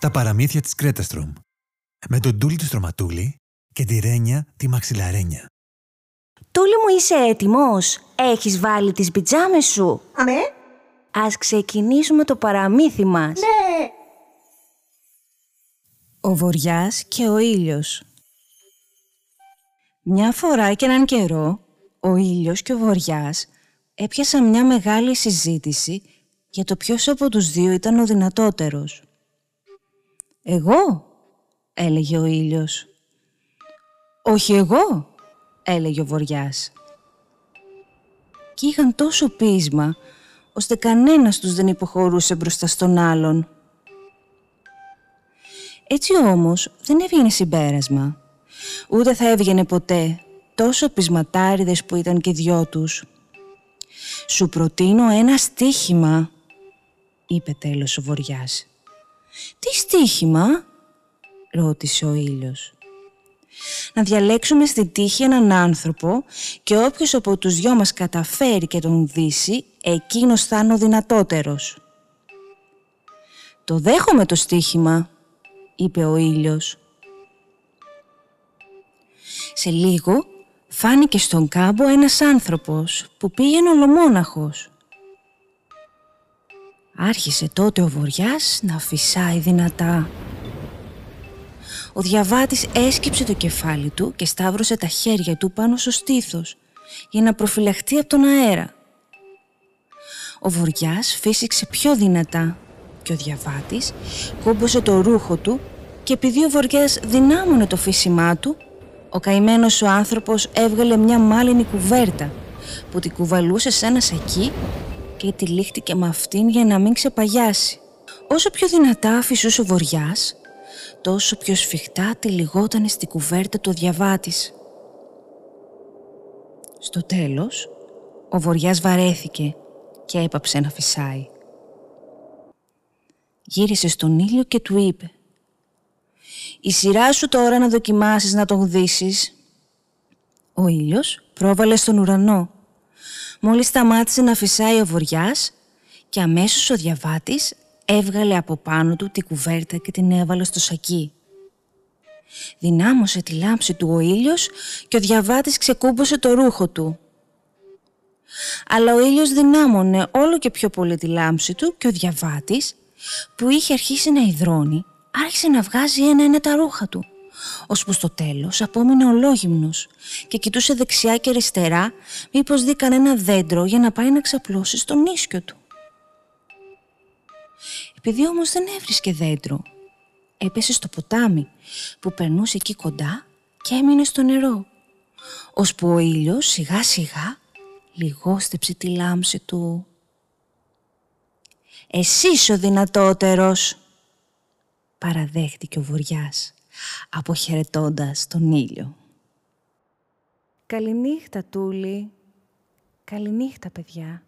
Τα παραμύθια της Κρέταστρομ. Με τον Τούλη του Στρωματούλη και τη Ρένια τη Μαξιλαρένια. Τούλη μου είσαι έτοιμος; Έχεις βάλει τις πιτζάμες σου; Αμέ. Ας ξεκινήσουμε το παραμύθι μας. Ναι. Ο Βοριάς και ο ήλιος Μια φορά και έναν καιρό, ο ήλιος και ο Βοριάς έπιασαν μια μεγάλη συζήτηση για το ποιος από τους δύο ήταν ο δυνατότερος. «Εγώ», έλεγε ο ήλιος. «Όχι εγώ», έλεγε ο Βοριάς. Κι είχαν τόσο πείσμα, ώστε κανένας τους δεν υποχωρούσε μπροστά στον άλλον. Έτσι όμως δεν έβγαινε συμπέρασμα. Ούτε θα έβγαινε ποτέ, τόσο πεισματάριδες που ήταν και δυο τους. «Σου προτείνω ένα στίχημα», είπε τέλος ο Βοριάς. «Τι στίχημα» ρώτησε ο ήλιος. «Να διαλέξουμε στη τύχη έναν άνθρωπο και όποιος από τους δυο μας καταφέρει και τον δύσει, εκείνος θα είναι ο δυνατότερος». «Το δέχομαι το στίχημα», είπε ο ήλιος. Σε λίγο φάνηκε στον κάμπο ένας άνθρωπος που πήγαινε ολομόναχος. Άρχισε τότε ο βοριάς να φυσάει δυνατά. Ο διαβάτης έσκυψε το κεφάλι του και σταύρωσε τα χέρια του πάνω στο στήθος για να προφυλαχτεί από τον αέρα. Ο βοριάς φύσηξε πιο δυνατά και ο διαβάτης κόμπωσε το ρούχο του και επειδή ο βοριάς δυνάμωνε το φύσιμά του, ο καημένος ο άνθρωπος έβγαλε μια μάλινη κουβέρτα που την κουβαλούσε σε ένα σακί και τυλίχτηκε με αυτήν για να μην ξεπαγιάσει. Όσο πιο δυνατά φυσούσε ο βοριάς, τόσο πιο σφιχτά τυλιγότανε στην κουβέρτα του διαβάτης. Στο τέλος, ο βοριάς βαρέθηκε και έπαψε να φυσάει. Γύρισε στον ήλιο και του είπε «Η σειρά σου τώρα να δοκιμάσεις να τον γδύσεις». Ο ήλιος πρόβαλε στον ουρανό Μόλις σταμάτησε να φυσάει ο βοριάς και αμέσως ο διαβάτης έβγαλε από πάνω του την κουβέρτα και την έβαλε στο σακί. Δυνάμωσε τη λάμψη του ο ήλιος και ο διαβάτης ξεκούμπωσε το ρούχο του. Αλλά ο ήλιος δυνάμωνε όλο και πιο πολύ τη λάμψη του και ο διαβάτης, που είχε αρχίσει να υδρώνει, άρχισε να βγάζει ένα-ένα τα ρούχα του ώσπου στο τέλος απόμεινε ολόγυμνος και κοιτούσε δεξιά και αριστερά μήπως δει κανένα δέντρο για να πάει να ξαπλώσει στον ίσκιο του. Επειδή όμως δεν έβρισκε δέντρο, έπεσε στο ποτάμι που περνούσε εκεί κοντά και έμεινε στο νερό, ώσπου ο ήλιος σιγά σιγά λιγόστεψε τη λάμψη του. «Εσύ ο δυνατότερος», παραδέχτηκε ο Βοριάς αποχαιρετώντας τον ήλιο. Καληνύχτα, Τούλη. Καληνύχτα, παιδιά.